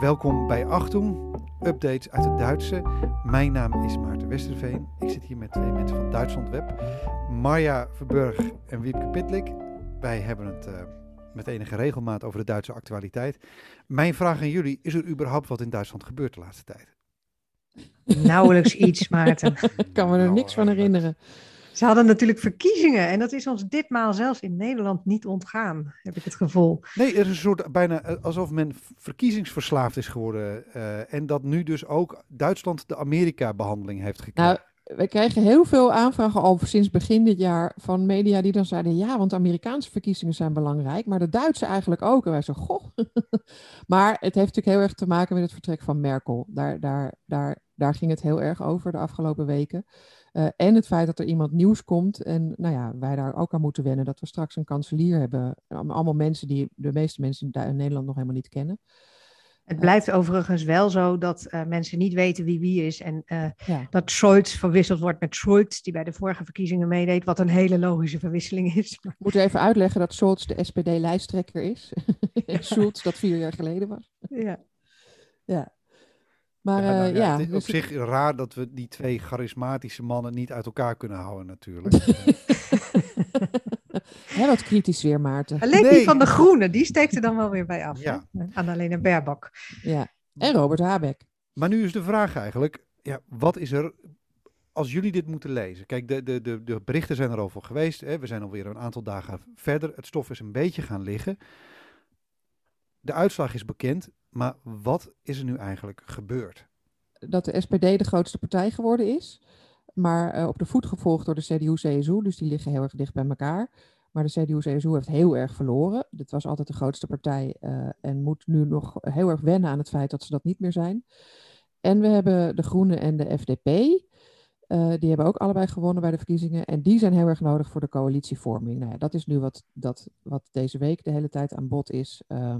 Welkom bij Achtung, updates uit het Duitse. Mijn naam is Maarten Westerveen. Ik zit hier met twee mensen van Duitsland Web. Marja Verburg en Wiepke Pitlik. Wij hebben het uh, met enige regelmaat over de Duitse actualiteit. Mijn vraag aan jullie, is er überhaupt wat in Duitsland gebeurd de laatste tijd? Nauwelijks iets, Maarten. Ik kan me er niks van herinneren. Ze hadden natuurlijk verkiezingen en dat is ons ditmaal zelfs in Nederland niet ontgaan, heb ik het gevoel. Nee, er is een soort bijna eh, alsof men verkiezingsverslaafd is geworden. Uh, en dat nu dus ook Duitsland de Amerika-behandeling heeft gekregen. Nou, we krijgen heel veel aanvragen al sinds begin dit jaar van media die dan zeiden: ja, want de Amerikaanse verkiezingen zijn belangrijk, maar de Duitse eigenlijk ook. En wij zo, goh. maar het heeft natuurlijk heel erg te maken met het vertrek van Merkel. Daar, daar, daar, daar ging het heel erg over de afgelopen weken. Uh, en het feit dat er iemand nieuws komt en nou ja, wij daar ook aan moeten wennen dat we straks een kanselier hebben. Allemaal mensen die de meeste mensen in Nederland nog helemaal niet kennen. Het blijft overigens wel zo dat uh, mensen niet weten wie wie is. En uh, ja. dat Scholz verwisseld wordt met Scholz, die bij de vorige verkiezingen meedeed. Wat een hele logische verwisseling is. Ik moet even uitleggen dat Scholz de SPD-lijsttrekker is. en Schulz dat vier jaar geleden was. Ja. ja. Maar ja, nou, ja, het is dus op zich raar dat we die twee charismatische mannen niet uit elkaar kunnen houden natuurlijk. Hè, wat kritisch weer, Maarten. Alleen nee. die van de Groenen, die steekt er dan wel weer bij af. Ja. Aan alleen een Baerbock. Ja, en Robert Habeck. Maar nu is de vraag eigenlijk, ja, wat is er als jullie dit moeten lezen? Kijk, de, de, de, de berichten zijn er over geweest. Hè? We zijn alweer een aantal dagen verder. Het stof is een beetje gaan liggen. De uitslag is bekend. Maar wat is er nu eigenlijk gebeurd? Dat de SPD de grootste partij geworden is, maar uh, op de voet gevolgd door de CDU-CSU, dus die liggen heel erg dicht bij elkaar. Maar de CDU-CSU heeft heel erg verloren. Dit was altijd de grootste partij uh, en moet nu nog heel erg wennen aan het feit dat ze dat niet meer zijn. En we hebben de Groenen en de FDP. Uh, die hebben ook allebei gewonnen bij de verkiezingen. En die zijn heel erg nodig voor de coalitievorming. Nou dat is nu wat, dat, wat deze week de hele tijd aan bod is. Uh,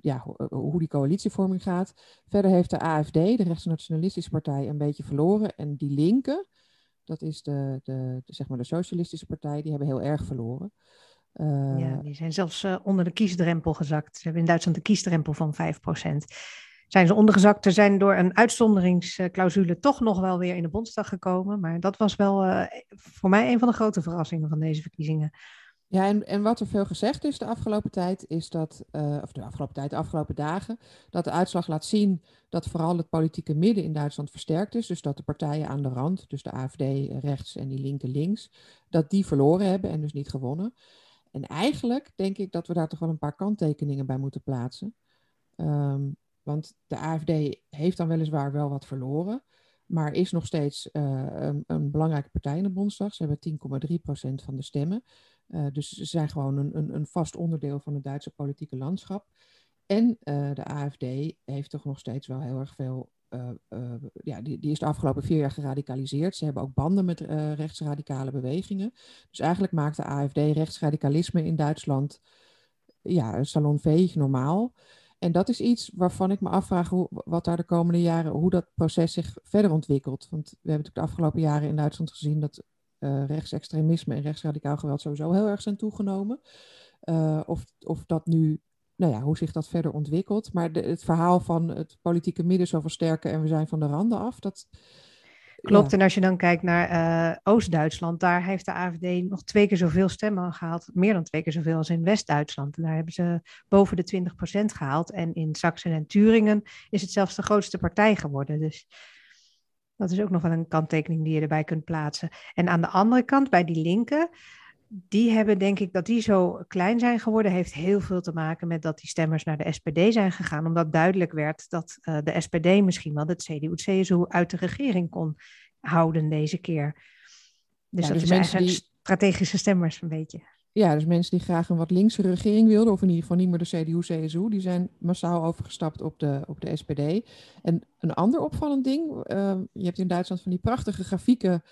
ja, hoe die coalitievorming gaat. Verder heeft de AFD, de rechtsnationalistische partij, een beetje verloren. En die linken, dat is de, de, de, zeg maar de socialistische partij, die hebben heel erg verloren. Uh, ja, die zijn zelfs uh, onder de kiesdrempel gezakt. Ze hebben in Duitsland een kiesdrempel van 5%. Zijn ze ondergezakt? Ze zijn door een uitzonderingsclausule toch nog wel weer in de Bondsdag gekomen. Maar dat was wel uh, voor mij een van de grote verrassingen van deze verkiezingen. Ja, en, en wat er veel gezegd is de afgelopen tijd, is dat, uh, of de afgelopen tijd, de afgelopen dagen, dat de uitslag laat zien dat vooral het politieke midden in Duitsland versterkt is. Dus dat de partijen aan de rand, dus de AFD rechts en die linker links, dat die verloren hebben en dus niet gewonnen. En eigenlijk denk ik dat we daar toch wel een paar kanttekeningen bij moeten plaatsen. Um, want de AFD heeft dan weliswaar wel wat verloren, maar is nog steeds uh, een, een, belangrijke partij in de Bondsdag. Ze hebben 10,3% van de stemmen. Uh, dus ze zijn gewoon een, een, een, vast onderdeel van het Duitse politieke landschap. En uh, de AFD heeft toch nog steeds wel heel erg veel. Uh, ja, die, die, is de afgelopen vier jaar geradicaliseerd. Ze hebben ook banden met rechtsradicale bewegingen. Dus eigenlijk maakt de AFD rechtsradicalisme in Duitsland ja, salonveeg normaal. En dat is iets waarvan ik me afvraag hoe, wat daar de komende jaren, hoe dat proces zich verder ontwikkelt. Want we hebben natuurlijk de afgelopen jaren in Duitsland gezien dat uh, rechtsextremisme en rechtsradicaal geweld sowieso heel erg zijn toegenomen. Uh, of, of dat nu, nou ja, hoe zich dat verder ontwikkelt. Maar de, het verhaal van het politieke midden zo versterken en we zijn van de randen af, dat... Klopt, ja. en als je dan kijkt naar uh, Oost-Duitsland, daar heeft de AFD nog twee keer zoveel stemmen gehaald, meer dan twee keer zoveel als in West-Duitsland. En daar hebben ze boven de 20% gehaald. En in Sachsen en Turingen is het zelfs de grootste partij geworden. Dus dat is ook nog wel een kanttekening die je erbij kunt plaatsen. En aan de andere kant, bij die linken, die hebben denk ik dat die zo klein zijn geworden, heeft heel veel te maken met dat die stemmers naar de SPD zijn gegaan, omdat duidelijk werd dat uh, de SPD misschien wel het CDU, het CSU uit de regering kon houden deze keer. Dus ja, dat dus is eigenlijk die... strategische stemmers een beetje. Ja, dus mensen die graag een wat linkse regering wilden, of in ieder geval niet meer de CDU-CSU, die zijn massaal overgestapt op de, op de SPD. En een ander opvallend ding, uh, je hebt in Duitsland van die prachtige grafieken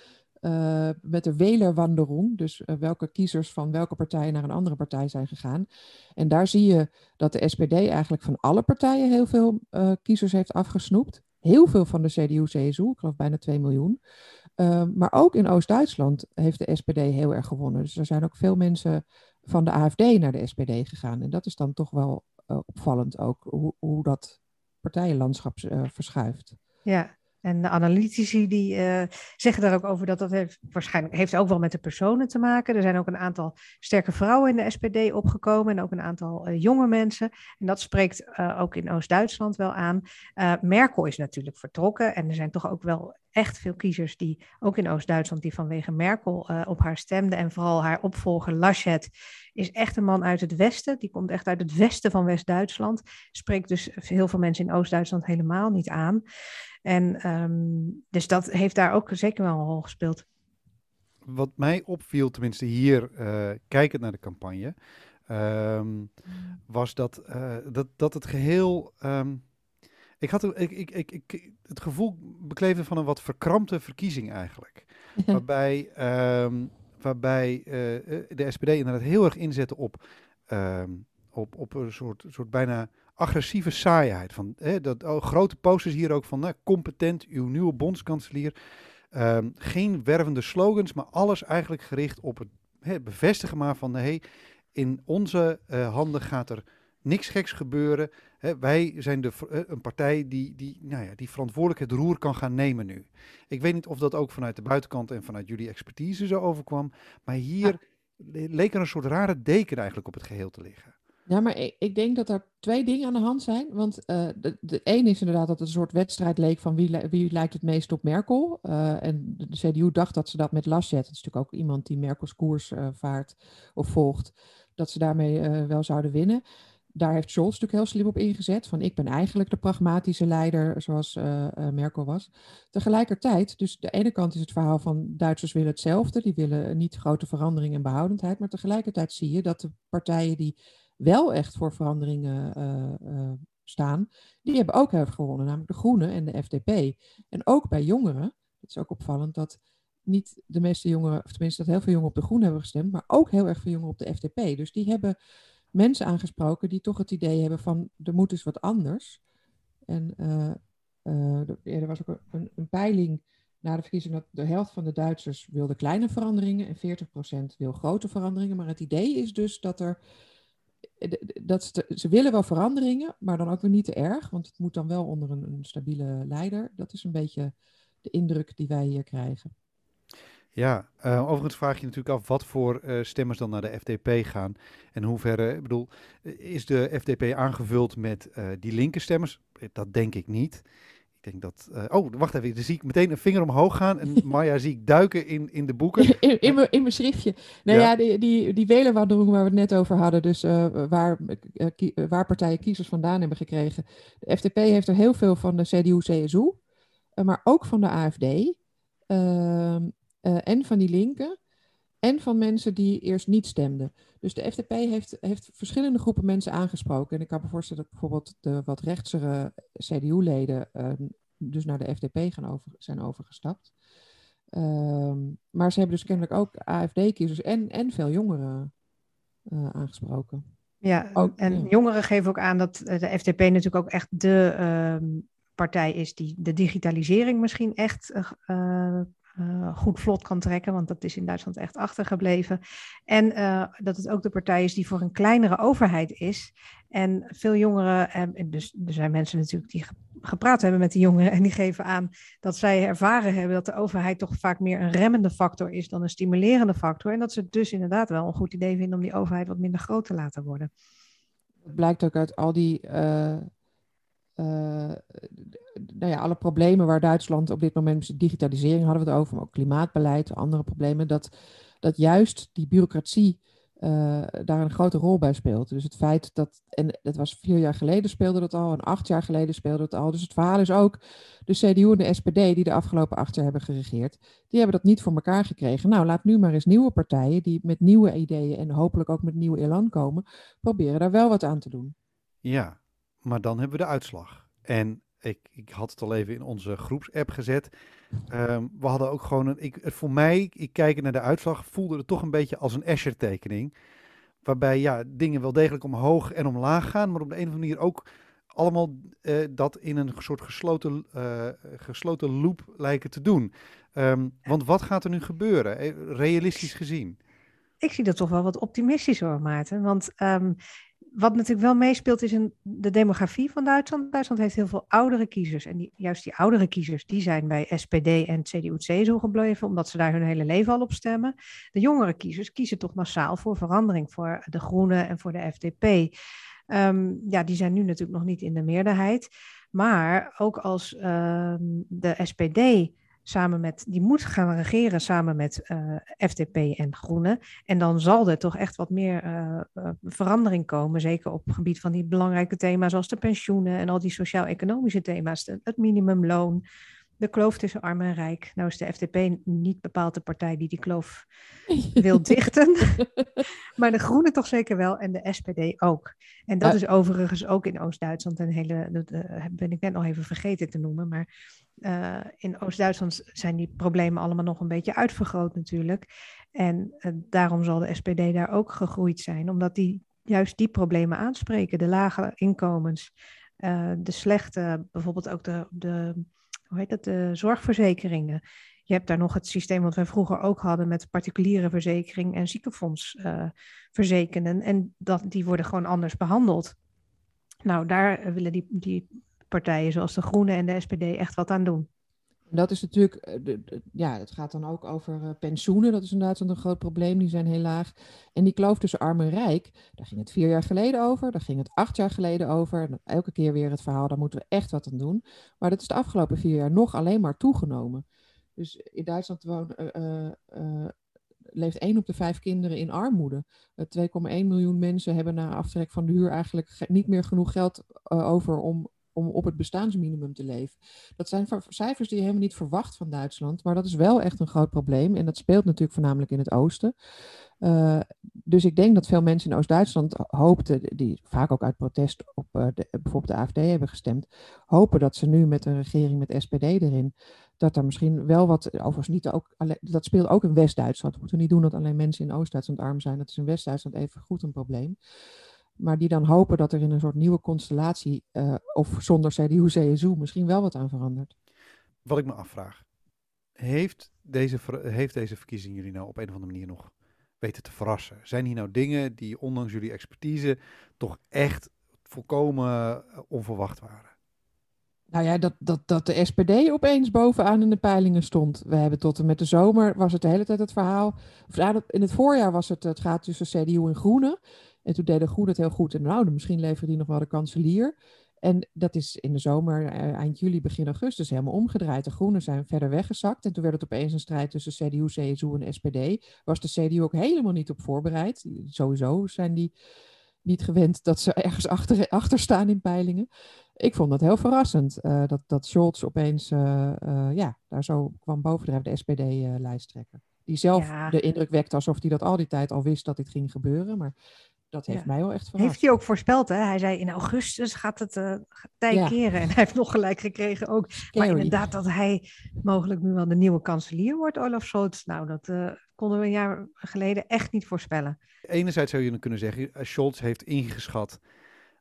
uh, met de Wählerwanderung, dus uh, welke kiezers van welke partij naar een andere partij zijn gegaan. En daar zie je dat de SPD eigenlijk van alle partijen heel veel kiezers heeft afgesnoept. Heel veel van de CDU-CSU, ik geloof bijna 2 miljoen. Uh, maar ook in Oost-Duitsland heeft de SPD heel erg gewonnen. Dus er zijn ook veel mensen van de AFD naar de SPD gegaan. En dat is dan toch wel opvallend ook, hoe, hoe dat partijenlandschap verschuift. Ja, en de analytici die uh, zeggen daar ook over dat dat heeft, waarschijnlijk heeft ook wel met de personen te maken. Er zijn ook een aantal sterke vrouwen in de SPD opgekomen en ook een aantal uh, jonge mensen. En dat spreekt uh, ook in Oost-Duitsland wel aan. Merkel is natuurlijk vertrokken en er zijn toch ook wel echt veel kiezers die, ook in Oost-Duitsland, die vanwege Merkel op haar stemden. En vooral haar opvolger Laschet is echt een man uit het westen. Die komt echt uit het westen van West-Duitsland. Spreekt dus heel veel mensen in Oost-Duitsland helemaal niet aan. En um, dus dat heeft daar ook zeker wel een rol gespeeld. Wat mij opviel, tenminste hier, uh, kijkend naar de campagne, um, was dat, uh, dat, dat het geheel. Um, ik had ik, ik, ik, ik, het gevoel bekleefde van een wat verkrampte verkiezing eigenlijk. waarbij waarbij uh, de SPD inderdaad heel erg inzette op, op, op een soort, soort bijna agressieve saaiheid. Van, hè, dat, oh, grote posters hier ook van nou, competent, uw nieuwe bondskanselier. Um, geen wervende slogans, maar alles eigenlijk gericht op het hè, bevestigen maar van hey, in onze uh, handen gaat er niks geks gebeuren. Hè, wij zijn de, uh, een partij die, die, nou ja, die verantwoordelijk het roer kan gaan nemen nu. Ik weet niet of dat ook vanuit de buitenkant en vanuit jullie expertise zo overkwam. Maar hier ja. leek er een soort rare deken eigenlijk op het geheel te liggen. Ja, maar ik, denk dat er twee dingen aan de hand zijn. Want uh, de, de is inderdaad dat het een soort wedstrijd leek van wie, wie lijkt het meest op Merkel. Uh, en de CDU dacht dat ze dat met Laschet, dat is natuurlijk ook iemand die Merkels koers uh, vaart of volgt, dat ze daarmee wel zouden winnen. Daar heeft Scholz natuurlijk heel slim op ingezet. Van ik ben eigenlijk de pragmatische leider zoals Merkel was. Tegelijkertijd, dus de ene kant is het verhaal van Duitsers willen hetzelfde. Die willen niet grote verandering en behoudendheid. Maar tegelijkertijd zie je dat de partijen die wel echt voor veranderingen uh, staan, die hebben ook heel erg gewonnen, namelijk de Groenen en de FDP. En ook bij jongeren, het is ook opvallend dat niet de meeste jongeren, of tenminste dat heel veel jongeren op de Groenen hebben gestemd, maar ook heel erg veel jongeren op de FDP. Dus die hebben mensen aangesproken die toch het idee hebben van er moet eens wat anders. En er was ook een, een, peiling na de verkiezing dat de helft van de Duitsers wilde kleine veranderingen en 40% wil grote veranderingen. Maar het idee is dus dat er dat ze, willen wel veranderingen, maar dan ook weer niet te erg, want het moet dan wel onder een, stabiele leider. Dat is een beetje de indruk die wij hier krijgen. Ja, uh, overigens vraag je natuurlijk af wat voor uh, stemmers dan naar de FDP gaan. En hoeverre, ik bedoel, is de FDP aangevuld met die linker stemmers? Dat denk ik niet denk dat. Uh, oh, wacht even. Dan zie ik meteen een vinger omhoog gaan. En Maya zie ik duiken in, in de boeken. In, in, in mijn schriftje. Nou ja, ja die, die, die Welenwaardering waar we het net over hadden. Dus uh, waar, uh, kie, waar partijen kiezers vandaan hebben gekregen. De FDP heeft er heel veel van de CDU-CSU. maar ook van de AFD. Ehm, en van die linken. En van mensen die eerst niet stemden. Dus de FDP heeft, heeft verschillende groepen mensen aangesproken. En ik kan me voorstellen dat bijvoorbeeld de wat rechtsere CDU-leden uh, ehm, dus naar de FDP gaan over, zijn overgestapt. Uh, maar ze hebben dus kennelijk ook AFD-kiezers en, en veel jongeren uh, aangesproken. Ja, ook, en ja. jongeren geven ook aan dat de FDP natuurlijk ook echt de ehm, partij is die de digitalisering misschien echt uh, uh, goed vlot kan trekken, want dat is in Duitsland echt achtergebleven. En uh, dat het ook de partij is die voor een kleinere overheid is. En veel jongeren, en dus er zijn mensen natuurlijk die gepraat hebben met die jongeren en die geven aan dat zij ervaren hebben dat de overheid toch vaak meer een remmende factor is dan een stimulerende factor. En dat ze het dus inderdaad wel een goed idee vinden om die overheid wat minder groot te laten worden. Het blijkt ook uit al die uh, nou ja, alle problemen waar Duitsland op dit moment, digitalisering hadden we het over, maar ook klimaatbeleid, andere problemen, dat, dat juist die bureaucratie uh, daar een grote rol bij speelt. Dus het feit dat, en dat was vier jaar geleden speelde dat al, en acht jaar geleden speelde het al. Dus het verhaal is ook, de CDU en de SPD, die de afgelopen acht jaar hebben geregeerd, die hebben dat niet voor elkaar gekregen. Nou, laat nu maar eens nieuwe partijen, die met nieuwe ideeën en hopelijk ook met nieuw elan komen, proberen daar wel wat aan te doen. Ja, maar dan hebben we de uitslag. En ik, ik had het al even in onze groepsapp gezet. Um, we hadden ook gewoon een. Voor mij, ik kijk naar de uitslag, voelde het toch een beetje als een Escher-tekening. Waarbij ja, dingen wel degelijk omhoog en omlaag gaan, maar op de een of andere manier ook allemaal uh, dat in een soort gesloten, uh, gesloten loop lijken te doen. Um, want wat gaat er nu gebeuren, realistisch gezien? Ik zie dat toch wel wat optimistisch hoor, Maarten. Want um, wat natuurlijk wel meespeelt is een, de demografie van Duitsland. Duitsland heeft heel veel oudere kiezers. En die, juist die oudere kiezers, die zijn bij SPD en CDU-CSU gebleven, omdat ze daar hun hele leven al op stemmen. De jongere kiezers kiezen toch massaal voor verandering, voor de Groenen en voor de FDP. Ehm, ja, die zijn nu natuurlijk nog niet in de meerderheid. Maar ook als ehm, de SPD samen met, die moet gaan regeren samen met eh, FDP en Groenen. En dan zal er toch echt wat meer uh, verandering komen, zeker op het gebied van die belangrijke thema's zoals de pensioenen en al die sociaal-economische thema's, het minimumloon, de kloof tussen arm en rijk. Nou is de FDP niet bepaald de partij die die kloof wil dichten. maar de Groenen toch zeker wel en de SPD ook. En dat is overigens ook in Oost-Duitsland een hele, dat ben ik net nog even vergeten te noemen, maar uh, in Oost-Duitsland zijn die problemen allemaal nog een beetje uitvergroot natuurlijk. En uh, daarom zal de SPD daar ook gegroeid zijn, omdat die juist die problemen aanspreken. De lage inkomens, uh, de slechte, bijvoorbeeld ook de, de, hoe heet dat, de zorgverzekeringen. Je hebt daar nog het systeem wat wij vroeger ook hadden met particuliere verzekering en ziekenfondsverzekeren. en dat, die worden gewoon anders behandeld. Nou, daar willen die, die partijen zoals de Groenen en de SPD echt wat aan doen. Dat is natuurlijk, eh, ja, het gaat dan ook over uh, pensioenen. Dat is in Duitsland een groot probleem, die zijn heel laag. En die kloof tussen arm en rijk, daar ging het vier jaar geleden over, daar ging het acht jaar geleden over. En elke keer weer het verhaal, daar moeten we echt wat aan doen. Maar dat is de afgelopen vier jaar nog alleen maar toegenomen. Dus in Duitsland uh, leeft één op de vijf kinderen in armoede. 2,1 miljoen mensen hebben na aftrek van de huur eigenlijk niet meer genoeg geld over om om op het bestaansminimum te leven. Dat zijn cijfers die je helemaal niet verwacht van Duitsland, maar dat is wel echt een groot probleem. En dat speelt natuurlijk voornamelijk in het oosten. Uh, dus ik denk dat veel mensen in Oost-Duitsland hoopten, die vaak ook uit protest op uh, de, bijvoorbeeld de AFD hebben gestemd, hopen dat ze nu met een regering met SPD erin, dat er misschien wel wat, overigens niet ook, dat speelt ook in West-Duitsland. We moeten niet doen dat alleen mensen in Oost-Duitsland arm zijn, dat is in West-Duitsland even goed een probleem maar die dan hopen dat er in een soort nieuwe constellatie, uh, of zonder CDU, CSU, misschien wel wat aan verandert. Wat ik me afvraag, heeft deze, heeft deze verkiezing jullie nou op een of andere manier nog weten te verrassen? Zijn hier nou dingen die ondanks jullie expertise toch echt volkomen eh, onverwacht waren? Nou ja, dat, dat, dat de SPD opeens bovenaan in de peilingen stond. We hebben tot en met de zomer was het de hele tijd het verhaal. Of in het voorjaar was het, het gaat tussen CDU en Groenen. En toen deden Groen het heel goed. En nou, misschien leveren die nog wel de kanselier. En dat is in de zomer, eh, eind juli, begin augustus helemaal omgedraaid. De Groenen zijn verder weggezakt. En toen werd het opeens een strijd tussen CDU, CSU en SPD. Was de CDU ook helemaal niet op voorbereid. Sowieso zijn die niet gewend dat ze ergens achter, achter staan in peilingen. Ik vond dat heel verrassend. Uh, dat, dat Scholz opeens, uh, ja, daar zo kwam bovendrijven, de SPD-lijsttrekker. die zelf de indruk wekte alsof hij dat al die tijd al wist dat dit ging gebeuren. Maar dat heeft mij wel echt verrast. Heeft hij ook voorspeld, hè? Hij zei in augustus gaat het uh, tij keren. En hij heeft nog gelijk gekregen ook. Maar inderdaad dat hij mogelijk nu wel de nieuwe kanselier wordt, Olaf Scholz. Nou, dat uh, konden we een jaar geleden echt niet voorspellen. Enerzijds zou je kunnen zeggen, eh, Scholz heeft ingeschat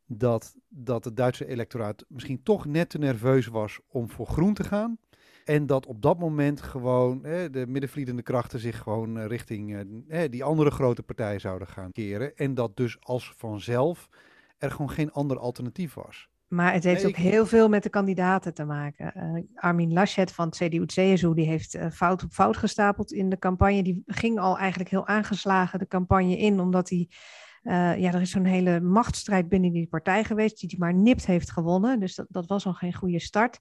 dat, dat het Duitse electoraat misschien toch net te nerveus was om voor groen te gaan. En dat op dat moment gewoon de middenvliedende krachten zich gewoon eh, richting eh, die andere grote partijen zouden gaan keren. En dat dus als vanzelf er gewoon geen ander alternatief was. Maar het heeft ook heel veel met de kandidaten te maken. Uh, Armin Laschet van het CDU-CSU die heeft fout op fout gestapeld in de campagne. Die ging al eigenlijk heel aangeslagen de campagne in, omdat hij uh, ja, er is zo'n hele machtsstrijd binnen die partij geweest, die hij maar nipt heeft gewonnen. Dus dat, dat was al geen goede start.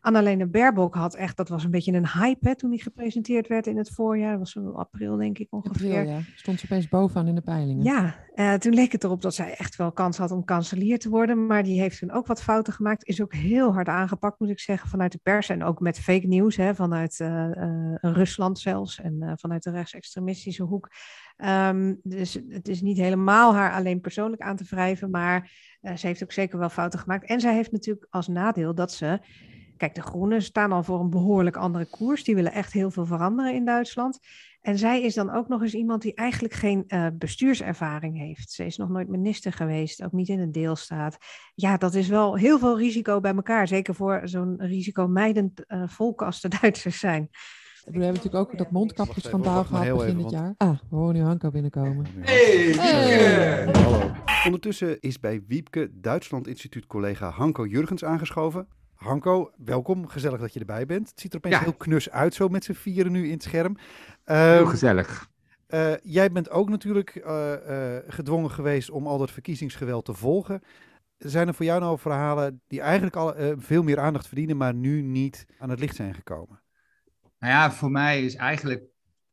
Annalene Baerbock had echt, dat was een beetje een hype hè, toen hij gepresenteerd werd in het voorjaar. Dat was in april, denk ik ongeveer. April, ja. Stond ze opeens bovenaan in de peilingen. Ja, uh, toen leek het erop dat zij echt wel kans had om kanselier te worden. Maar die heeft toen ook wat fouten gemaakt. Is ook heel hard aangepakt, moet ik zeggen, vanuit de pers. En ook met fake news, hè, vanuit uh, Rusland zelfs. En vanuit de rechtsextremistische hoek. Um, dus het is niet helemaal haar alleen persoonlijk aan te wrijven, maar uh, ze heeft ook zeker wel fouten gemaakt. En zij heeft natuurlijk als nadeel dat ze. Kijk, de Groenen staan al voor een behoorlijk andere koers. Die willen echt heel veel veranderen in Duitsland. En zij is dan ook nog eens iemand die eigenlijk geen uh, bestuurservaring heeft. Ze is nog nooit minister geweest, ook niet in een deelstaat. Ja, dat is wel heel veel risico bij elkaar. Zeker voor zo'n risicomijdend uh, volk als de Duitsers zijn. We hebben natuurlijk ook dat mondkapjesschandaal gehad begin dit jaar. Ah, we horen nu Hanko binnenkomen. Hey! hey. Hallo. Ondertussen is bij Wiepke Duitsland Instituut collega Hanko Jurgens aangeschoven. Hanko, welkom. Gezellig dat je erbij bent. Het ziet er opeens heel knus uit zo met z'n vieren nu in het scherm. heel ehm, gezellig. Uh, jij bent ook natuurlijk uh, uh, gedwongen geweest om al dat verkiezingsgeweld te volgen. Zijn er voor jou nou verhalen die eigenlijk al veel meer aandacht verdienen, maar nu niet aan het licht zijn gekomen? Nou ja, voor mij is eigenlijk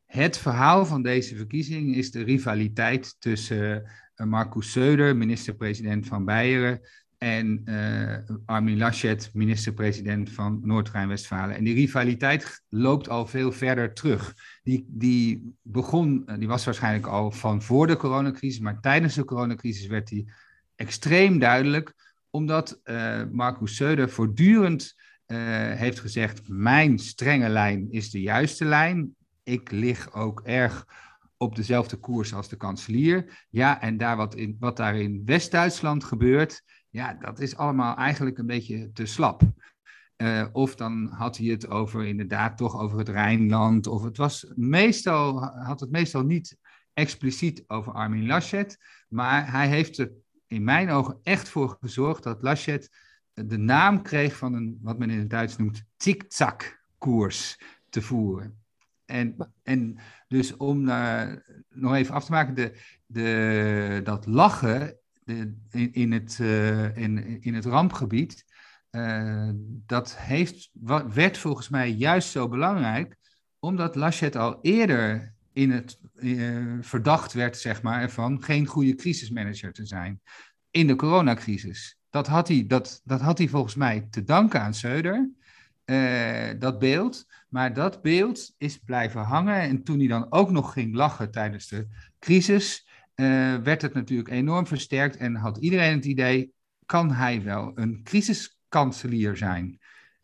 het verhaal van deze verkiezing is de rivaliteit tussen Marcus Söder, minister-president van Beieren, en uh, Armin Laschet, minister-president van Noord-Rijn-Westfalen. En die rivaliteit loopt al veel verder terug. Die, die begon, die was waarschijnlijk al van voor de coronacrisis, maar tijdens de coronacrisis werd die extreem duidelijk, omdat uh, Marcus Söder voortdurend heeft gezegd: Mijn strenge lijn is de juiste lijn. Ik lig ook erg op dezelfde koers als de kanselier. Ja, en daar wat, in, wat daar in West-Duitsland gebeurt, ja, dat is allemaal eigenlijk een beetje te slap. Uh, of dan had hij het over inderdaad toch over het Rijnland. Of het was meestal, had het meestal niet expliciet over Armin Laschet. Maar hij heeft er in mijn ogen echt voor gezorgd dat Laschet de naam kreeg van een, wat men in het Duits noemt, tic-tac-koers te voeren. En, en dus om nog even af te maken, de, de, dat lachen in, in, het, uh, in, in het rampgebied, uh, dat heeft, werd volgens mij juist zo belangrijk, omdat Laschet al eerder in het uh, verdacht werd, zeg maar, ervan geen goede crisismanager te zijn in de coronacrisis. Dat had hij, dat, dat had hij volgens mij te danken aan Söder, dat beeld. Maar dat beeld is blijven hangen. En toen hij dan ook nog ging lachen tijdens de crisis, uh, werd het natuurlijk enorm versterkt en had iedereen het idee, kan hij wel een crisiskanselier zijn?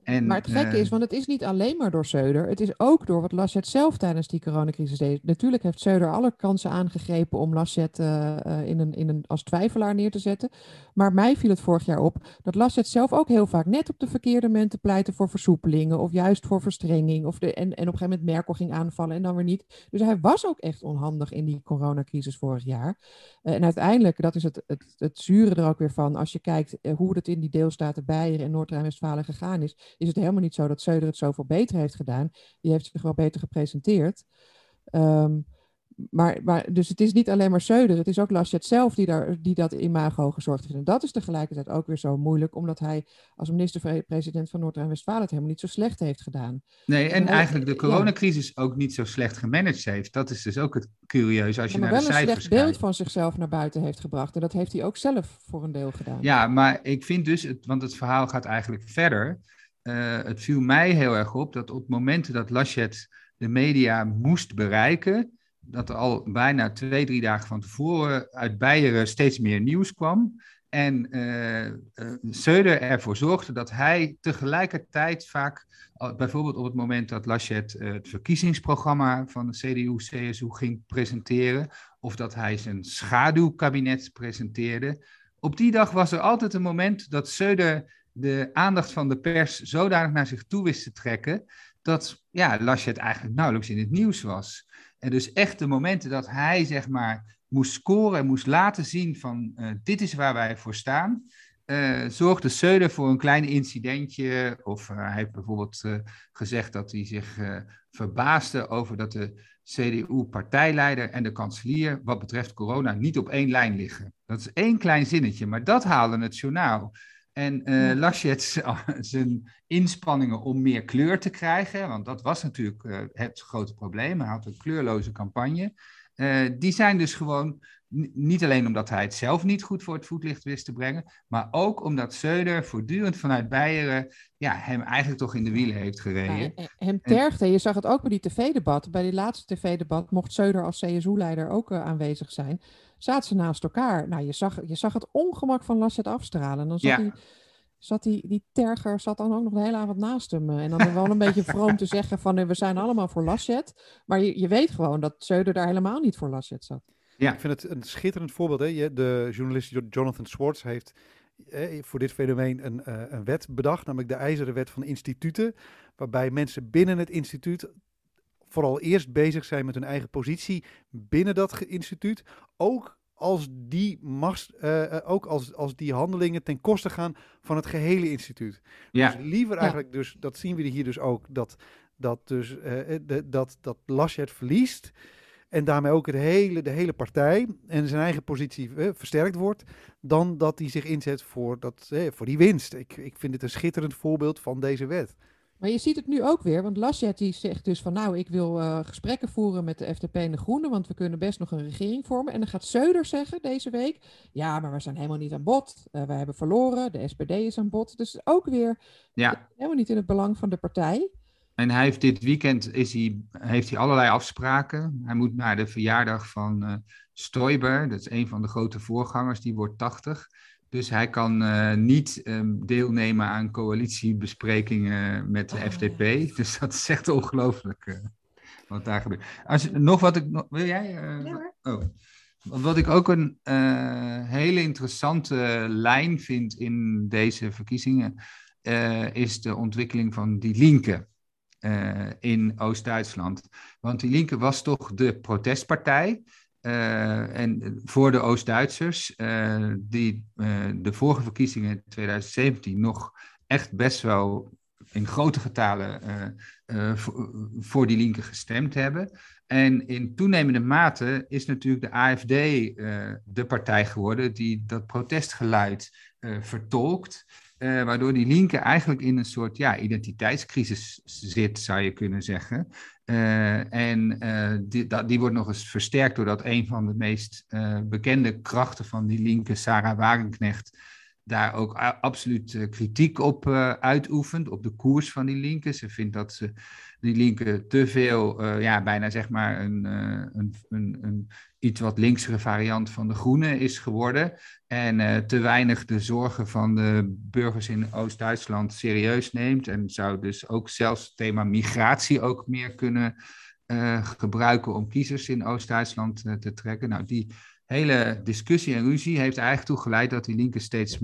En, maar het gekke uh, is, want het is niet alleen maar door Söder. Het is ook door wat Laschet zelf tijdens die coronacrisis deed. Natuurlijk heeft Söder alle kansen aangegrepen om Laschet uh, uh, in een, in een, als twijfelaar neer te zetten. Maar mij viel het vorig jaar op dat Laschet zelf ook heel vaak net op de verkeerde momenten pleitte voor versoepelingen. Of juist voor verstrenging. Of de, en, en op een gegeven moment Merkel ging aanvallen en dan weer niet. Dus hij was ook echt onhandig in die coronacrisis vorig jaar. en uiteindelijk, dat is het, het, het zure er ook weer van. Als je kijkt hoe het in die deelstaten Beieren en Noord-Rijn-Westfalen gegaan is is het helemaal niet zo dat Söder het zoveel beter heeft gedaan. Die heeft zich wel beter gepresenteerd. Um, maar, maar, dus het is niet alleen maar Söder, het is ook Laschet zelf die, daar, die dat imago gezorgd heeft. En dat is tegelijkertijd ook weer zo moeilijk, omdat hij als minister-president van Noord-Rijn-Westfalen het helemaal niet zo slecht heeft gedaan. Nee, en, eigenlijk de coronacrisis ook niet zo slecht gemanaged heeft. Dat is dus ook het curieuze als je naar de cijfers kijkt. wel een slecht beeld van zichzelf naar buiten heeft gebracht. En dat heeft hij ook zelf voor een deel gedaan. Ja, maar ik vind dus, het, want het verhaal gaat eigenlijk verder. Uh, het viel mij heel erg op dat op momenten dat Laschet de media moest bereiken, dat er al bijna twee, drie dagen van tevoren uit Beieren steeds meer nieuws kwam. En uh, ervoor zorgde dat hij tegelijkertijd vaak, bijvoorbeeld op het moment dat Laschet het verkiezingsprogramma van de CDU-CSU ging presenteren, of dat hij zijn schaduwkabinet presenteerde, op die dag was er altijd een moment dat Söder de aandacht van de pers zodanig naar zich toe wist te trekken, dat ja, Laschet eigenlijk nauwelijks in het nieuws was. En dus echt de momenten dat hij zeg maar moest scoren en moest laten zien van uh, dit is waar wij voor staan, uh, zorgde Söder voor een klein incidentje. Of uh, hij heeft bijvoorbeeld gezegd dat hij zich verbaasde over dat de CDU-partijleider en de kanselier wat betreft corona niet op één lijn liggen. Dat is één klein zinnetje, maar dat haalde het journaal. En uh, Laschet zijn inspanningen om meer kleur te krijgen, want dat was natuurlijk uh, het grote probleem, hij had een kleurloze campagne, uh, die zijn dus gewoon, niet alleen omdat hij het zelf niet goed voor het voetlicht wist te brengen, maar ook omdat Söder voortdurend vanuit Beieren ja, hem eigenlijk toch in de wielen heeft gereden. Ja, hem tergde, je zag het ook bij die tv-debat, bij die laatste tv-debat mocht Söder als CSU-leider ook aanwezig zijn zaten ze naast elkaar. Nou, je zag, je zag het ongemak van Laschet afstralen. En dan zat, ja. zat die, die terger zat dan ook nog de hele avond naast hem. Eh, en dan wel een beetje vroom te zeggen van eh, we zijn allemaal voor Laschet. Maar je, je weet gewoon dat Söder daar helemaal niet voor Laschet zat. Ja, ik vind het een schitterend voorbeeld. Hè? De journalist Jonathan Swartz heeft eh, voor dit fenomeen een, uh, een wet bedacht, namelijk de IJzeren Wet van Instituten, waarbij mensen binnen het instituut vooral eerst bezig zijn met hun eigen positie binnen dat instituut. Ook als die macht, uh, ook als, als die handelingen ten koste gaan van het gehele instituut. Ja. Dus liever eigenlijk, dus, dat zien we hier dus ook, dat, dat, dus, uh, de, dat, dat Laschet verliest. En daarmee ook het hele, de hele partij en zijn eigen positie uh, versterkt wordt. Dan dat hij zich inzet voor, dat, voor die winst. Ik, ik vind het een schitterend voorbeeld van deze wet. Maar je ziet het nu ook weer, want Laschet die zegt dus van nou, ik wil uh, gesprekken voeren met de FDP en de Groenen, want we kunnen best nog een regering vormen. En dan gaat Söder zeggen deze week, ja, maar we zijn helemaal niet aan bod. Uh, we hebben verloren, de SPD is aan bod. Dus ook weer ja. helemaal niet in het belang van de partij. En hij heeft dit weekend is hij, heeft hij allerlei afspraken. Hij moet naar de verjaardag van uh, Stoiber, dat is een van de grote voorgangers, die wordt 80. Dus hij kan uh, niet um, deelnemen aan coalitiebesprekingen met de oh, FDP. Ja. Dus dat is echt ongelooflijk uh, wat daar gebeurt. Als, nog wat ik. Nog, wil jij? Uh, ja, oh. Wat ik ook een hele interessante lijn vind in deze verkiezingen. is de ontwikkeling van die linken. in Oost-Duitsland. Want die linken was toch de protestpartij. Uh, en voor de Oost-Duitsers, uh, die uh, de vorige verkiezingen in 2017 nog echt best wel in grote getalen voor die linker gestemd hebben. En in toenemende mate is natuurlijk de AFD de partij geworden die dat protestgeluid vertolkt. Uh, waardoor die linker eigenlijk in een soort ja, identiteitscrisis zit, zou je kunnen zeggen. Uh, en uh, die, die wordt nog eens versterkt doordat een van de meest bekende krachten van die linker, Sarah Wagenknecht, daar ook absoluut kritiek op uitoefent, op de koers van die linker. Ze vindt dat ze die linker te veel, ja, bijna zeg maar een, een, een, een iets wat linksere variant van de Groenen is geworden. En uh, te weinig de zorgen van de burgers in Oost-Duitsland serieus neemt. En zou dus ook zelfs het thema migratie ook meer kunnen uh, gebruiken om kiezers in Oost-Duitsland uh, te trekken. Nou, die hele discussie en ruzie heeft eigenlijk toe geleid dat die linker steeds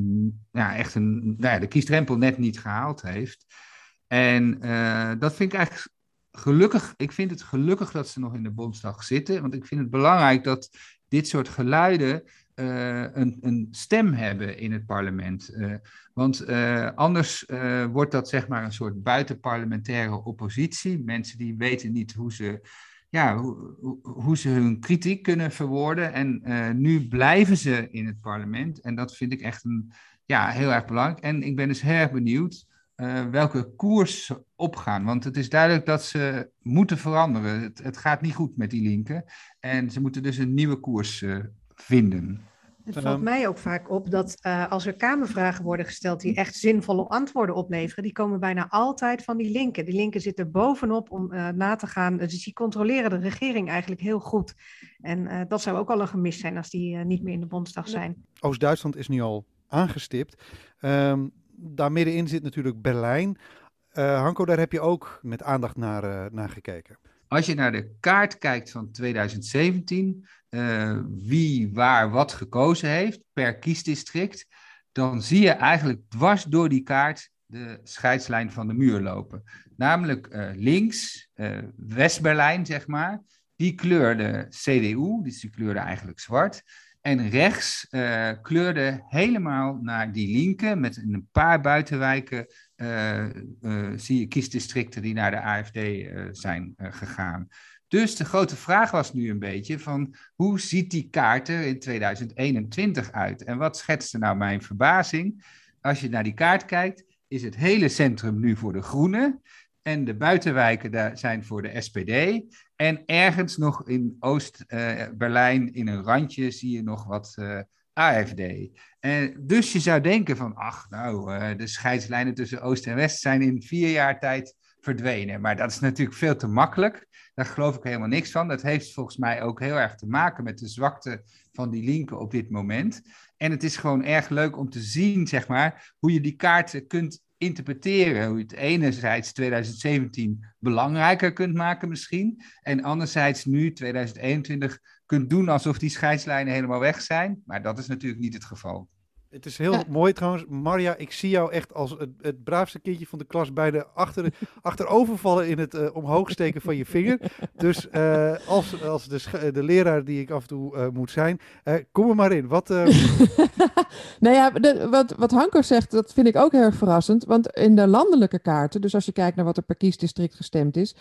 ja, echt een, nou ja, de kiesdrempel net niet gehaald heeft. En dat vind ik eigenlijk gelukkig, ik vind het gelukkig dat ze nog in de Bondsdag zitten. Want ik vind het belangrijk dat dit soort geluiden uh, een, een, stem hebben in het parlement. Uh, want anders wordt dat zeg maar een soort buitenparlementaire oppositie. Mensen die weten niet hoe ze, ja, hoe, hoe ze hun kritiek kunnen verwoorden. En nu blijven ze in het parlement. En dat vind ik echt een, ja, heel erg belangrijk. En ik ben dus heel erg benieuwd uh, welke koers opgaan. Want het is duidelijk dat ze moeten veranderen. Het, gaat niet goed met die linken. En ze moeten dus een nieuwe koers uh, vinden. Het valt mij ook vaak op dat uh, als er Kamervragen worden gesteld die echt zinvolle antwoorden opleveren, die komen bijna altijd van die linken. Die linken zitten bovenop om na te gaan. Dus die controleren de regering eigenlijk heel goed. En dat zou ook al een gemis zijn als die niet meer in de Bondsdag zijn. Oost-Duitsland is nu al aangestipt. Um, daar middenin zit natuurlijk Berlijn. Uh, Hanko, daar heb je ook met aandacht naar, uh, naar gekeken. Als je naar de kaart kijkt van 2017, eh, wie waar wat gekozen heeft per kiesdistrict, dan zie je eigenlijk dwars door die kaart de scheidslijn van de muur lopen. Namelijk links, West-Berlijn zeg maar, die kleurde CDU, dus die kleurde eigenlijk zwart. En rechts kleurde helemaal naar die linker, met een paar buitenwijken zie je kiesdistricten die naar de AFD zijn gegaan. Dus de grote vraag was nu een beetje van hoe ziet die kaart er in 2021 uit? En wat schetste nou mijn verbazing? Als je naar die kaart kijkt, is het hele centrum nu voor de Groenen. En de buitenwijken daar zijn voor de SPD. En ergens nog in Oost-Berlijn, in een randje, zie je nog wat eh, AFD. Dus je zou denken van, ach, nou, uh, de scheidslijnen tussen Oost en West zijn in vier jaar tijd verdwenen. Maar dat is natuurlijk veel te makkelijk. Daar geloof ik helemaal niks van. Dat heeft volgens mij ook heel erg te maken met de zwakte van die linken op dit moment. En het is gewoon erg leuk om te zien, zeg maar, hoe je die kaarten kunt interpreteren. Hoe je het enerzijds 2017 belangrijker kunt maken misschien. En anderzijds nu 2021 kunt doen alsof die scheidslijnen helemaal weg zijn. Maar dat is natuurlijk niet het geval. Het is heel mooi trouwens. Marja, ik zie jou echt als het, het braafste kindje van de klas bij de achter, achterovervallen in het uh, omhoog steken van je vinger. Dus uh, als, als de, de leraar die ik af en toe uh, moet zijn, kom er maar in. Wat, nou ja, de, wat, wat Hanko zegt, dat vind ik ook heel erg verrassend. Want in de landelijke kaarten, dus als je kijkt naar wat er per kiesdistrict gestemd is,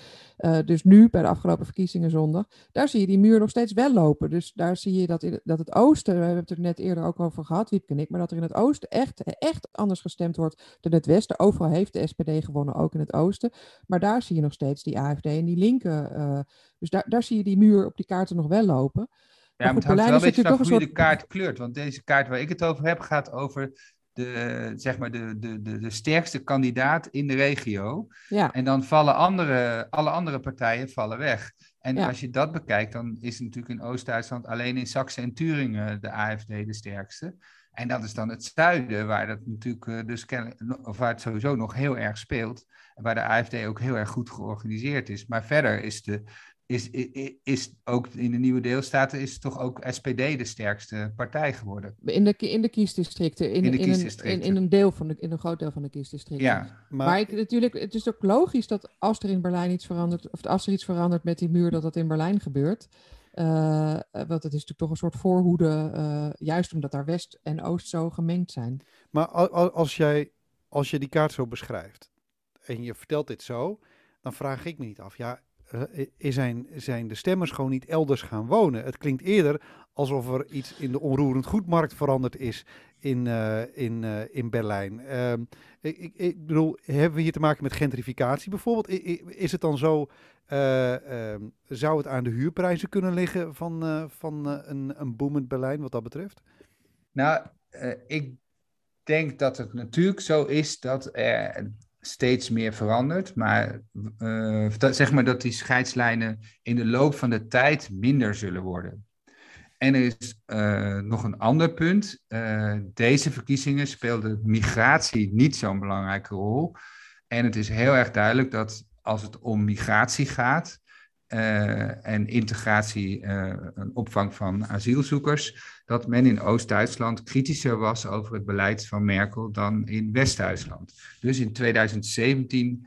dus nu bij de afgelopen verkiezingen zondag, daar zie je die muur nog steeds wel lopen. Dus daar zie je dat, in, dat het oosten, we hebben het er net eerder ook over gehad, Wiepke en ik, maar dat er in het oosten echt, echt anders gestemd wordt dan het westen. Overal heeft de SPD gewonnen, ook in het oosten. Maar daar zie je nog steeds die AFD en die linken. Uh, dus daar, daar zie je die muur op die kaarten nog wel lopen. Ja, maar het hangt wel een beetje vanaf hoe soort... de kaart kleurt. Want deze kaart waar ik het over heb, gaat over de, zeg maar de, de, de, de sterkste kandidaat in de regio. Ja. En dan vallen andere, alle andere partijen vallen weg. En als je dat bekijkt, dan is natuurlijk in Oost-Duitsland alleen in Saxe en Turingen de AFD de sterkste. En dat is dan het zuiden, waar dat natuurlijk uh, dus of waar het sowieso nog heel erg speelt. En waar de AFD ook heel erg goed georganiseerd is. Maar verder is, de, is, is, is ook in de nieuwe deelstaten is toch ook SPD de sterkste partij geworden. In de, in de kiesdistricten. In, in, de kiesdistricten. In, in, een deel van de, in een groot deel van de kiesdistricten. Ja, maar, maar ik, natuurlijk, het is ook logisch dat als er in Berlijn iets verandert, of als er iets verandert met die muur, dat dat in Berlijn gebeurt. Uh, want het is natuurlijk toch een soort voorhoede, uh, juist omdat daar West en Oost zo gemengd zijn. Maar als, jij, als je die kaart zo beschrijft en je vertelt dit zo, dan vraag ik me niet af, ja, zijn, zijn de stemmers gewoon niet elders gaan wonen? Het klinkt eerder alsof er iets in de onroerend goedmarkt veranderd is in, uh, in, uh, in Berlijn. Uh, ik, ik, bedoel, hebben we hier te maken met gentrificatie bijvoorbeeld? is het dan zo, ehm, zou het aan de huurprijzen kunnen liggen van, van een, een boomend Berlijn wat dat betreft? Nou, ik denk dat het natuurlijk zo is dat er steeds meer verandert, maar dat, zeg maar dat die scheidslijnen in de loop van de tijd minder zullen worden. En er is uh, nog een ander punt. Uh, deze verkiezingen speelde migratie niet zo'n belangrijke rol. En het is heel erg duidelijk dat als het om migratie gaat en integratie en opvang van asielzoekers, dat men in Oost-Duitsland kritischer was over het beleid van Merkel dan in West-Duitsland. Dus in 2017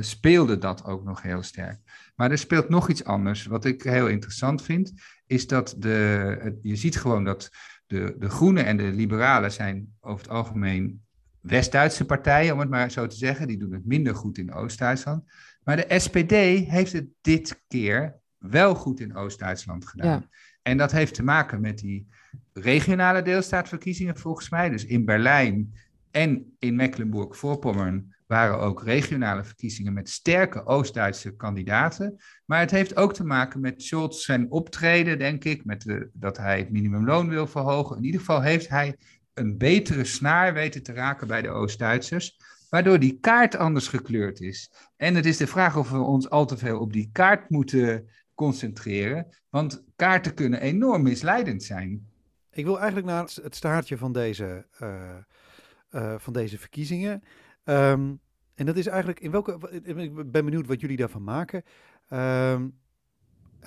speelde dat ook nog heel sterk. Maar er speelt nog iets anders, wat ik heel interessant vind is dat de, je ziet gewoon dat de, de Groenen en de Liberalen zijn over het algemeen West-Duitse partijen, om het maar zo te zeggen. Die doen het minder goed in Oost-Duitsland. Maar de SPD heeft het dit keer wel goed in Oost-Duitsland gedaan. En dat heeft te maken met die regionale deelstaatverkiezingen volgens mij. Dus in Berlijn en in Mecklenburg-Voorpommern waren ook regionale verkiezingen met sterke Oost-Duitse kandidaten. Maar het heeft ook te maken met Scholz zijn optreden, denk ik, met dat hij het minimumloon wil verhogen. In ieder geval heeft hij een betere snaar weten te raken bij de Oost-Duitsers, waardoor die kaart anders gekleurd is. En het is de vraag of we ons al te veel op die kaart moeten concentreren, want kaarten kunnen enorm misleidend zijn. Ik wil eigenlijk naar het staartje van deze, uh, uh, van deze verkiezingen. Um, en dat is eigenlijk in welke. Ik ben benieuwd wat jullie daarvan maken. Um,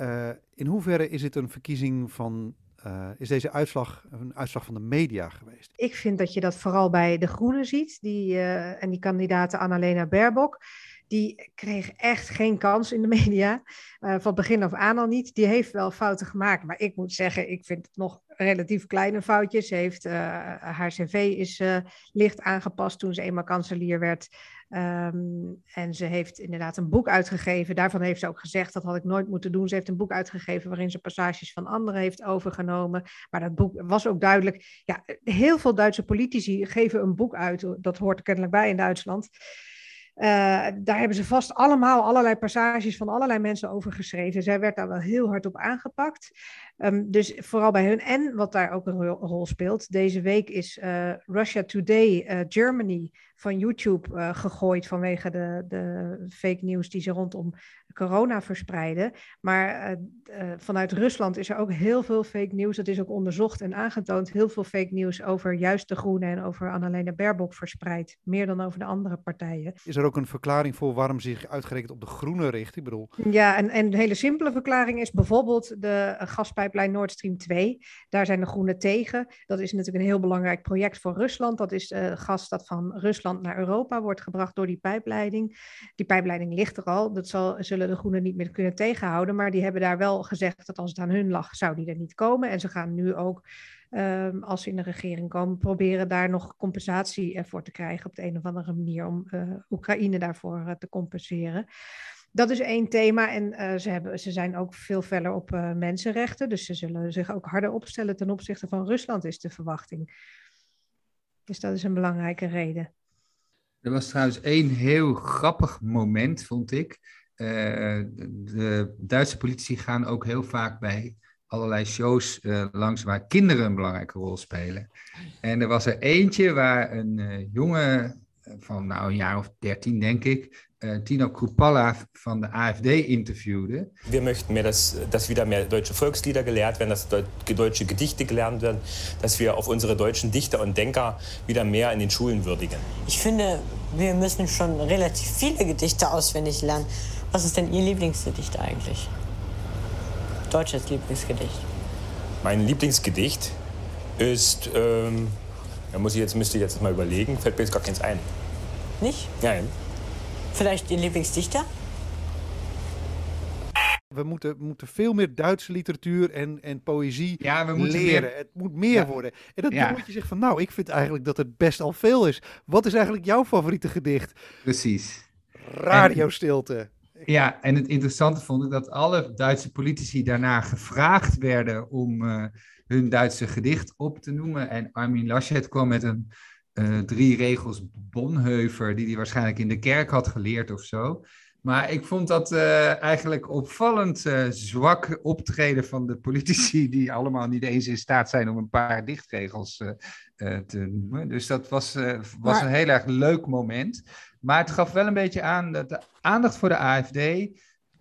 uh, in hoeverre is het een verkiezing van. Uh, is deze uitslag een uitslag van de media geweest? Ik vind dat je dat vooral bij de Groenen ziet. Die, uh, en die kandidaten Annalena Baerbock. Die kreeg echt geen kans in de media. Uh, van begin af aan al niet. Die heeft wel fouten gemaakt. Maar ik moet zeggen, ik vind het nog relatief kleine foutjes. Ze heeft, uh, haar cv is uh, licht aangepast toen ze eenmaal kanselier werd. Um, en ze heeft inderdaad een boek uitgegeven. Daarvan heeft ze ook gezegd, dat had ik nooit moeten doen. Ze heeft een boek uitgegeven waarin ze passages van anderen heeft overgenomen. Maar dat boek was ook duidelijk. Ja, heel veel Duitse politici geven een boek uit. Dat hoort er kennelijk bij in Duitsland. Uh, daar hebben ze vast allemaal allerlei passages van allerlei mensen over geschreven. Zij werd daar wel heel hard op aangepakt. Um, dus vooral bij hun. En wat daar ook een rol speelt. Deze week is uh, Russia Today uh, Germany van YouTube gegooid vanwege de, de fake news die ze rondom corona verspreiden. Maar vanuit Rusland is er ook heel veel fake nieuws. Dat is ook onderzocht en aangetoond. Heel veel fake nieuws over juist de Groenen en over Annalena Baerbock verspreid. Meer dan over de andere partijen. Is er ook een verklaring voor waarom zich uitgerekend op de Groenen richt? Ik bedoel... Ja, en, en een hele simpele verklaring is bijvoorbeeld de gaspijplijn Nord Stream 2. Daar zijn de Groenen tegen. Dat is natuurlijk een heel belangrijk project voor Rusland. Dat is uh, gas dat van Rusland naar Europa wordt gebracht door die pijpleiding. Die pijpleiding ligt er al. Dat zal, zullen de Groenen niet meer kunnen tegenhouden. Maar die hebben daar wel gezegd dat als het aan hun lag, zou die er niet komen. En ze gaan nu ook Um, als ze in de regering komen, proberen daar nog compensatie voor te krijgen op de een of andere manier om uh, Oekraïne daarvoor te compenseren. Dat is één thema en uh, ze, hebben, ze zijn ook veel verder op mensenrechten, dus ze zullen zich ook harder opstellen ten opzichte van Rusland, is de verwachting. Dus dat is een belangrijke reden. Er was trouwens één heel grappig moment, vond ik. de Duitse politici gaan ook heel vaak bij allerlei shows langs waar kinderen een belangrijke rol spelen. En er was er eentje waar een jongen eh, van nou, een jaar of dertien, denk ik, Tino Krupalla van de AfD interviewde. Wir möchten mehr, dass, dass wieder mehr deutsche Volkslieder gelehrt werden, dass deutsche Gedichte gelernt werden, dass wir auf unsere deutschen Dichter und Denker wieder mehr in den Schulen würdigen. Ich finde, wir müssen schon relativ viele Gedichte auswendig lernen. Was ist denn Ihr Lieblingsgedicht eigentlich? deutsches Lieblingsgedicht? Mein Lieblingsgedicht ist, ähm, da muss ich jetzt, müsste ich jetzt mal überlegen, fällt mir jetzt gar keins ein. Nicht? Nein. Vielleicht Ihr Lieblingsdichter? We moeten, moeten veel meer Duitse literatuur en, en poëzie ja, we moeten leren. Meer... Het moet meer ja. worden. En dat ja. moet je zegt van, nou, ik vind eigenlijk dat het best al veel is. Wat is eigenlijk jouw favoriete gedicht? Precies. Radiostilte. Ja, en het interessante vond ik dat alle Duitse politici daarna gevraagd werden om uh, hun Duitse gedicht op te noemen. En Armin Laschet kwam met een uh, drie regels Bonheuver, die hij waarschijnlijk in de kerk had geleerd of zo. Maar ik vond dat uh, eigenlijk opvallend zwak optreden van de politici, die allemaal niet eens in staat zijn om een paar dichtregels te noemen. Dus dat was, was maar... een heel erg leuk moment. Maar het gaf wel een beetje aan dat de aandacht voor de AFD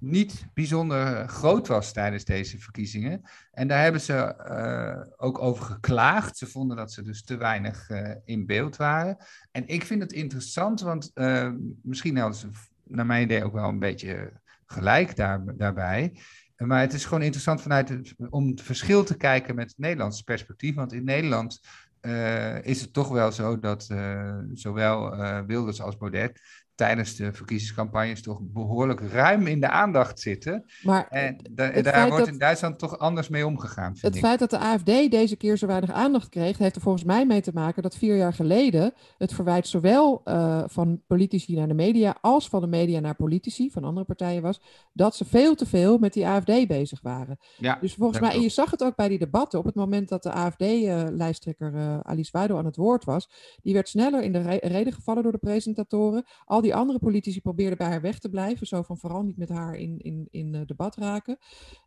niet bijzonder groot was tijdens deze verkiezingen. En daar hebben ze uh, ook over geklaagd. Ze vonden dat ze dus te weinig uh, in beeld waren. En ik vind het interessant, want misschien hadden ze naar mijn idee ook wel een beetje gelijk daar, daarbij. Maar het is gewoon interessant vanuit het, om het verschil te kijken met het Nederlandse perspectief. Want in Nederland is het toch wel zo dat zowel Wilders als Baudet tijdens de verkiezingscampagnes toch behoorlijk ruim in de aandacht zitten. Maar en da daar wordt in Duitsland toch anders mee omgegaan. het ik. feit dat de AFD deze keer zo weinig aandacht kreeg, heeft er volgens mij mee te maken dat vier jaar geleden het verwijt zowel uh, van politici naar de media als van de media naar politici van andere partijen was, dat ze veel te veel met die AFD bezig waren. Ja, dus volgens mij, en je zag het ook bij die debatten, op het moment dat de AFD-lijsttrekker uh, uh, Alice Weidel aan het woord was, die werd sneller in de re reden gevallen door de presentatoren. Al die die andere politici probeerden bij haar weg te blijven. Zo van vooral niet met haar in, in, in uh, debat raken.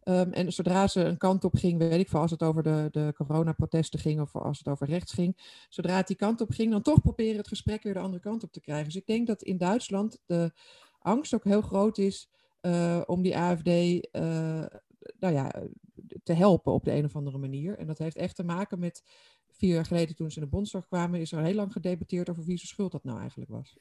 Um, en zodra ze een kant op ging, weet ik veel, als het over de, de coronaprotesten ging of als het over rechts ging. Zodra het die kant op ging, dan toch proberen het gesprek weer de andere kant op te krijgen. Dus ik denk dat in Duitsland de angst ook heel groot is uh, om die AFD uh, nou ja, te helpen op de een of andere manier. En dat heeft echt te maken met vier jaar geleden toen ze in de Bondsdag kwamen, is er heel lang gedebatteerd over wie zijn schuld dat nou eigenlijk was.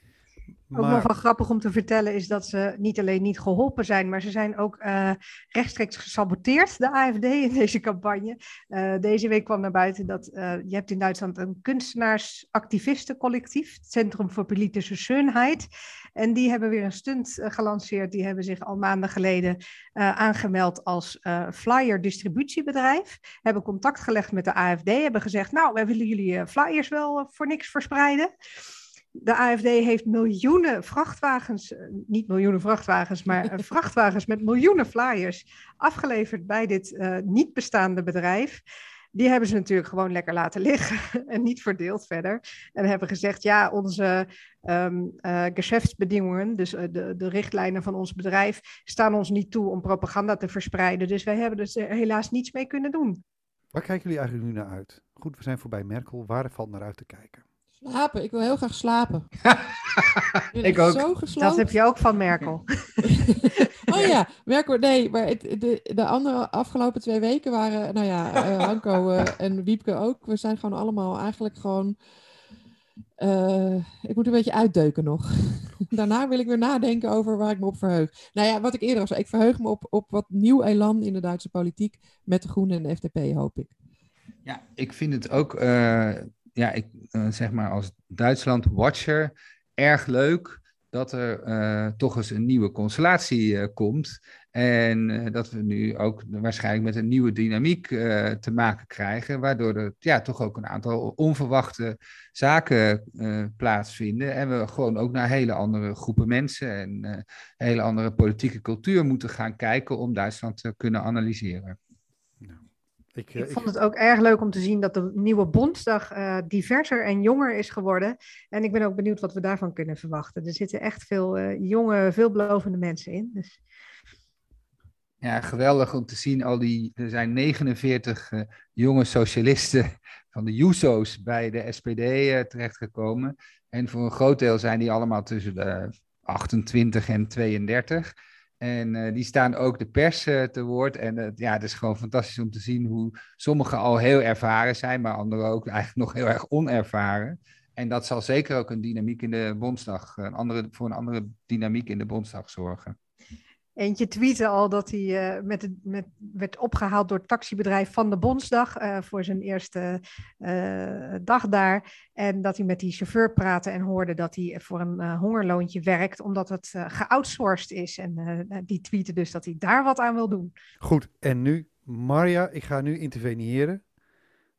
Maar... Ook nog wel grappig om te vertellen is dat ze niet alleen niet geholpen zijn, maar ze zijn ook uh, rechtstreeks gesaboteerd, de AFD, in deze campagne. Uh, deze week kwam naar buiten dat uh, je hebt in Duitsland een kunstenaarsactivistencollectief, het Centrum voor Politische Schönheit. En die hebben weer een stunt gelanceerd. Die hebben zich al maanden geleden aangemeld als flyer distributiebedrijf. Hebben contact gelegd met de AFD, hebben gezegd, nou, wij willen jullie flyers wel voor niks verspreiden. De AFD heeft miljoenen vrachtwagens, eh, niet miljoenen vrachtwagens, maar eh, vrachtwagens met miljoenen flyers afgeleverd bij dit uh, niet bestaande bedrijf. Die hebben ze natuurlijk gewoon lekker laten liggen en niet verdeeld verder. En hebben gezegd, ja, onze um, uh, geschäftsbedingingen, dus uh, de, de richtlijnen van ons bedrijf, staan ons niet toe om propaganda te verspreiden. Dus wij hebben dus er helaas niets mee kunnen doen. Waar kijken jullie eigenlijk nu naar uit? Goed, we zijn voorbij Merkel. Waar valt naar uit te kijken? Slapen, ik wil heel graag slapen. ik ook. Zo. Dat heb je ook van Merkel. Oh ja, Merkel, nee, maar het, de, de andere afgelopen twee weken waren, nou ja, eh, Hanko eh, en Wiepke ook. We zijn gewoon allemaal eigenlijk gewoon, eh, ik moet een beetje uitdeuken nog. Daarna wil ik weer nadenken over waar ik me op verheug. Nou ja, wat ik eerder al zei, ik verheug me op, op wat nieuw elan in de Duitse politiek met de Groenen en de FDP, hoop ik. Ja, ik vind het ook, eh, ja, ik, eh, zeg maar als Duitsland-watcher, erg leuk dat er eh, toch eens een nieuwe constellatie eh, komt. En dat we nu ook waarschijnlijk met een nieuwe dynamiek te maken krijgen, waardoor er ja, toch ook een aantal onverwachte zaken plaatsvinden. En we gewoon ook naar hele andere groepen mensen en hele andere politieke cultuur moeten gaan kijken om Duitsland te kunnen analyseren. Ik, eh, Ik vond het ook erg leuk om te zien dat de nieuwe Bondsdag eh, diverser en jonger is geworden. En ik ben ook benieuwd wat we daarvan kunnen verwachten. Er zitten echt veel eh, jonge, veelbelovende mensen in. Dus Ja, geweldig om te zien. Al die, er zijn 49 eh, jonge socialisten van de Juso's bij de SPD terechtgekomen. En voor een groot deel zijn die allemaal tussen de 28 en 32. En eh, die staan ook de pers eh, te woord. En eh, ja, het is gewoon fantastisch om te zien hoe sommigen al heel ervaren zijn, maar anderen ook eigenlijk nog heel erg onervaren. En dat zal zeker ook een dynamiek in de Bondsdag, een andere, voor een andere dynamiek in de Bondsdag zorgen. Eentje tweette al dat hij eh, met, met, werd opgehaald door het taxibedrijf van de Bondsdag eh, voor zijn eerste eh, dag daar. En dat hij met die chauffeur praatte en hoorde dat hij voor een hongerloontje werkt, omdat het geoutsourced is. En die tweette dus dat hij daar wat aan wil doen. Goed, en nu, Marja, ik ga nu interveneren.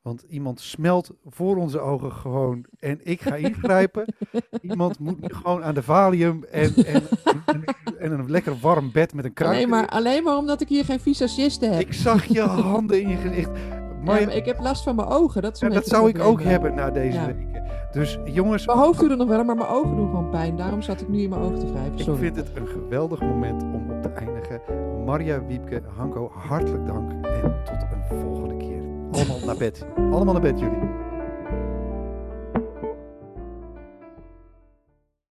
Want iemand smelt voor onze ogen gewoon en ik ga ingrijpen. iemand moet nu gewoon aan de valium en, en, en, en een lekker warm bed met een kruik. Alleen maar, alleen maar omdat ik hier geen visagisten heb. Ik zag je handen in je gezicht. Ja, maar ik heb last van mijn ogen. Dat, is ja, een dat zou ik ook hebben na deze Ja. weken. Dus jongens, Mijn hoofd doet het nog wel, maar mijn ogen doen gewoon pijn. Daarom zat ik nu in mijn ogen te wrijven. ik vind het een geweldig moment om op te eindigen. Marja, Wiepke, Hanko, hartelijk dank en tot een volgende keer. Allemaal naar bed. Allemaal naar bed jullie.